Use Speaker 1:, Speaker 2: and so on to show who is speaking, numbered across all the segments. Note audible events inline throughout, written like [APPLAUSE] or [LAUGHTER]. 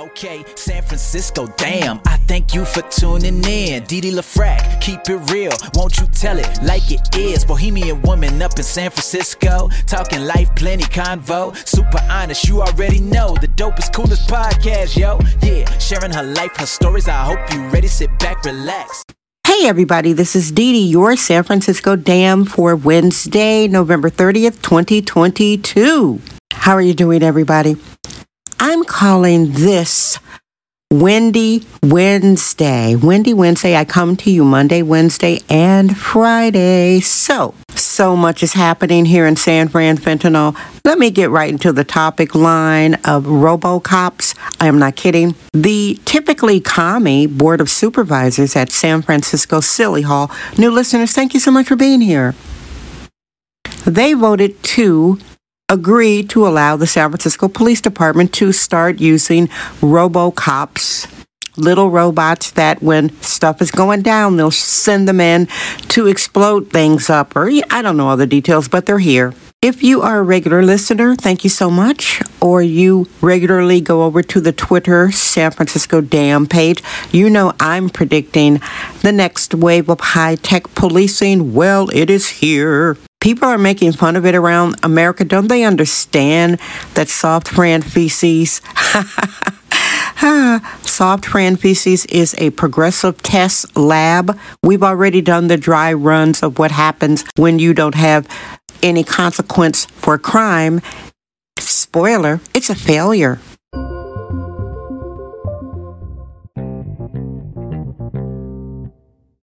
Speaker 1: Okay, San Francisco, damn. I thank you for tuning in. Dee Dee LaFrac, keep it real. Won't you tell it like it is? Bohemian woman up in San Francisco. Talking life, plenty convo. Super honest, you already know. The dopest, coolest podcast, yo. Yeah, sharing her life, her stories. I hope you ready. Sit back, relax.
Speaker 2: Hey everybody, this is Dee Dee, your San Francisco Dam for Wednesday, November 30th, 2022. How are you doing, everybody? I'm calling this Wendy Wednesday. Wendy Wednesday, I come to you Monday, Wednesday, and Friday. So, so much is happening here in San Fran Fentanyl. Let me get right into the topic line of Robocops. I am not kidding. The typically commie Board of Supervisors at San Francisco Silly Hall. New listeners, thank you so much for being here. They voted to agreed to allow the San Francisco Police Department to start using robocops little robots that when stuff is going down, they'll send them in to explode things up. Or I don't know all the details, but they're here. If you are a regular listener, thank you so much. Or you regularly go over to the Twitter San Francisco Dam page, you know I'm predicting the next wave of high tech policing. Well, it is here. People are making fun of it around America. Don't they understand that soft Fran feces? [LAUGHS] soft Fran feces is a progressive test lab. We've already done the dry runs of what happens when you don't have any consequence for crime. Spoiler, it's a failure.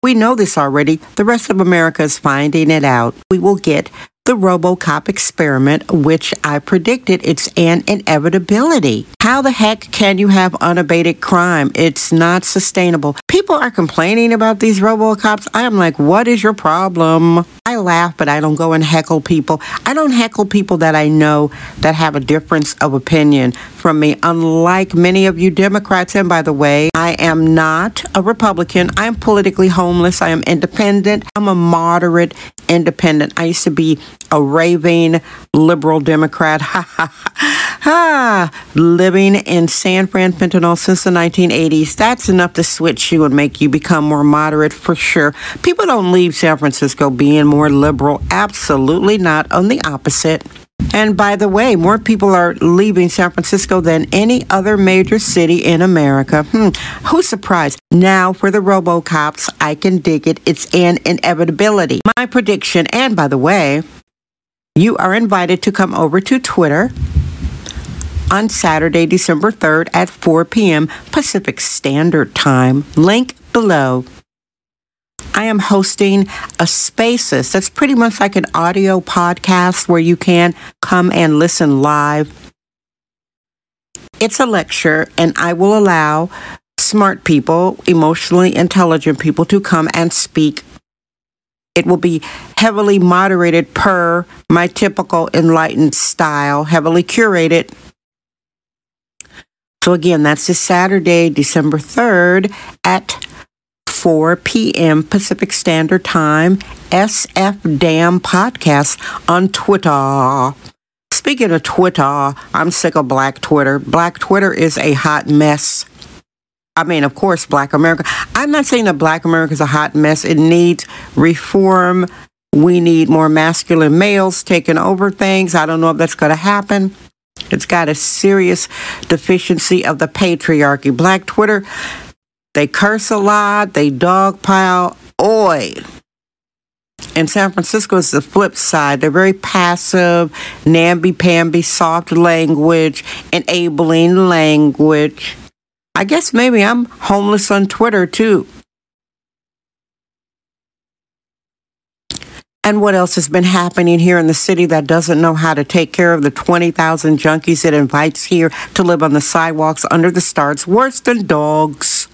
Speaker 2: We know this already. The rest of America is finding it out. We will get the Robocop experiment, which I predicted it's an inevitability. How the heck can you have unabated crime? It's not sustainable. People are complaining about these Robocops. I am like, what is your problem? I laugh, but I don't go and heckle people. I don't heckle people that I know that have a difference of opinion from me, unlike many of you Democrats. And by the way, I am not a Republican. I'm politically homeless. I am independent. I'm a moderate independent. I used to be a raving liberal Democrat. [LAUGHS] Ha ha ha. Living in San Fran Fentanyl since the 1980s. That's enough to switch you and make you become more moderate for sure. People don't leave San Francisco being more liberal. Absolutely not. On the opposite. And by the way, more people are leaving San Francisco than any other major city in America. Hmm, who's surprised? Now, for the Robocops, I can dig it. It's an inevitability. My prediction, and by the way, you are invited to come over to Twitter on Saturday, December 3rd at 4 p.m. Pacific Standard Time. Link below. I am hosting a Spaces. That's pretty much like an audio podcast where you can come and listen live. It's a lecture, and I will allow smart people, emotionally intelligent people to come and speak it will be heavily moderated per my typical enlightened style, heavily curated. So again, that's this Saturday, December 3rd at 4 p.m. Pacific Standard Time, SF Dam Podcast on Twitter. Speaking of Twitter, I'm sick of Black Twitter. Black Twitter is a hot mess. I mean, of course, Black America. I'm not saying that Black America is a hot mess. It needs reform. We need more masculine males taking over things. I don't know if that's going to happen. It's got a serious deficiency of the patriarchy. Black Twitter, they curse a lot, they dogpile. Oi. In San Francisco, it's the flip side. They're very passive, namby-pamby, soft language, enabling language. I guess maybe I'm homeless on Twitter too. And what else has been happening here in the city that doesn't know how to take care of the 20,000 junkies it invites here to live on the sidewalks under the stars, worse than dogs?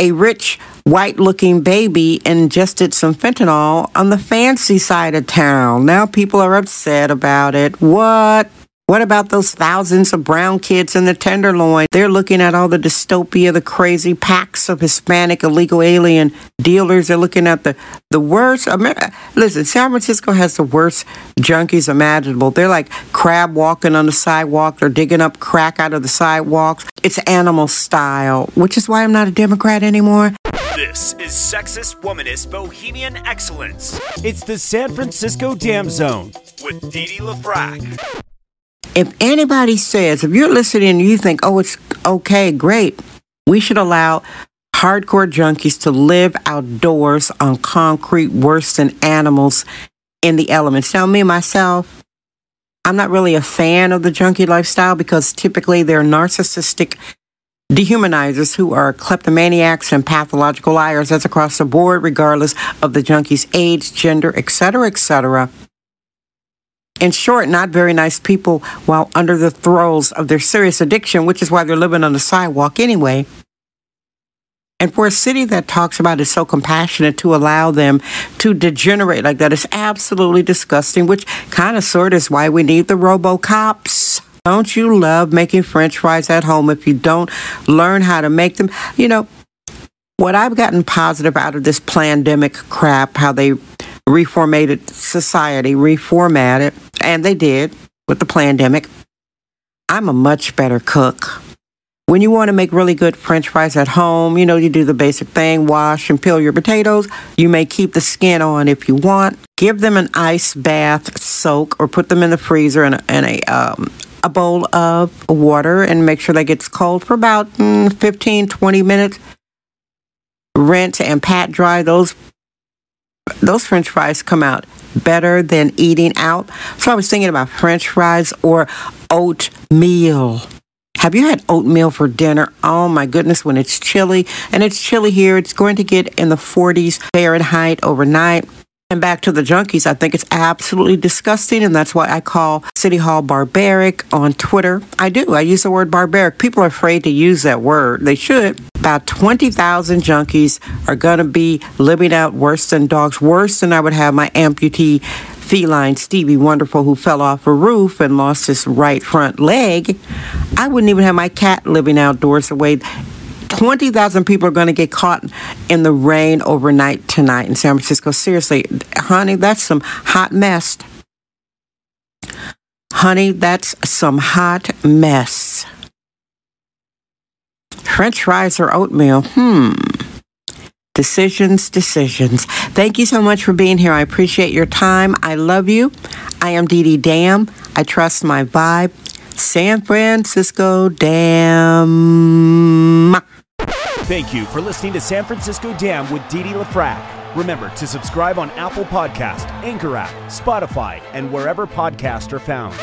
Speaker 2: A rich, white looking baby ingested some fentanyl on the fancy side of town. Now people are upset about it. What? What about those thousands of brown kids in the Tenderloin? They're looking at all the dystopia, the crazy packs of Hispanic illegal alien dealers. They're looking at the, the worst. America. Listen, San Francisco has the worst junkies imaginable. They're like crab walking on the sidewalk. They're digging up crack out of the sidewalks. It's animal style, which is why I'm not a Democrat anymore.
Speaker 3: This is Sexist Womanist Bohemian Excellence. It's the San Francisco Dam Zone with Dee Dee LaFrac.
Speaker 2: If anybody says, if you're listening and you think, oh, it's okay, great, we should allow hardcore junkies to live outdoors on concrete worse than animals in the elements. Now, me, myself, I'm not really a fan of the junkie lifestyle because typically they're narcissistic dehumanizers who are kleptomaniacs and pathological liars. That's across the board, regardless of the junkie's age, gender, etc., etc. In short, not very nice people while under the throes of their serious addiction, which is why they're living on the sidewalk anyway. And for a city that talks about it so compassionate to allow them to degenerate like that is absolutely disgusting, which kind of sort is why we need the robo-cops. Don't you love making french fries at home if you don't learn how to make them? You know, what I've gotten positive out of this pandemic crap, how they reformated society, reformatted, and they did with the pandemic. I'm a much better cook. When you want to make really good french fries at home, you know, you do the basic thing wash and peel your potatoes. You may keep the skin on if you want. Give them an ice bath soak or put them in the freezer in a, in a, um, a bowl of water and make sure that gets cold for about mm, 15, 20 minutes. Rinse and pat dry those those french fries come out better than eating out. So I was thinking about french fries or oatmeal. Have you had oatmeal for dinner? Oh my goodness, when it's chilly, and it's chilly here, it's going to get in the 40s Fahrenheit overnight. And back to the junkies, I think it's absolutely disgusting, and that's why I call City Hall barbaric on Twitter. I do. I use the word barbaric. People are afraid to use that word. They should. About 20,000 junkies are going to be living out worse than dogs, worse than I would have my amputee feline Stevie Wonderful who fell off a roof and lost his right front leg. I wouldn't even have my cat living outdoors the way 20,000 people are going to get caught in the rain overnight tonight in San Francisco. Seriously, honey, that's some hot mess. Honey, that's some hot mess. French fries or oatmeal? Hmm. Decisions, decisions. Thank you so much for being here. I appreciate your time. I love you. I am Dee Dee Dam. I trust my vibe. San Francisco Dam.
Speaker 3: Thank you for listening to San Francisco Dam with Dee LaFrac. Remember to subscribe on Apple Podcast, Anchor app, Spotify, and wherever podcasts are found.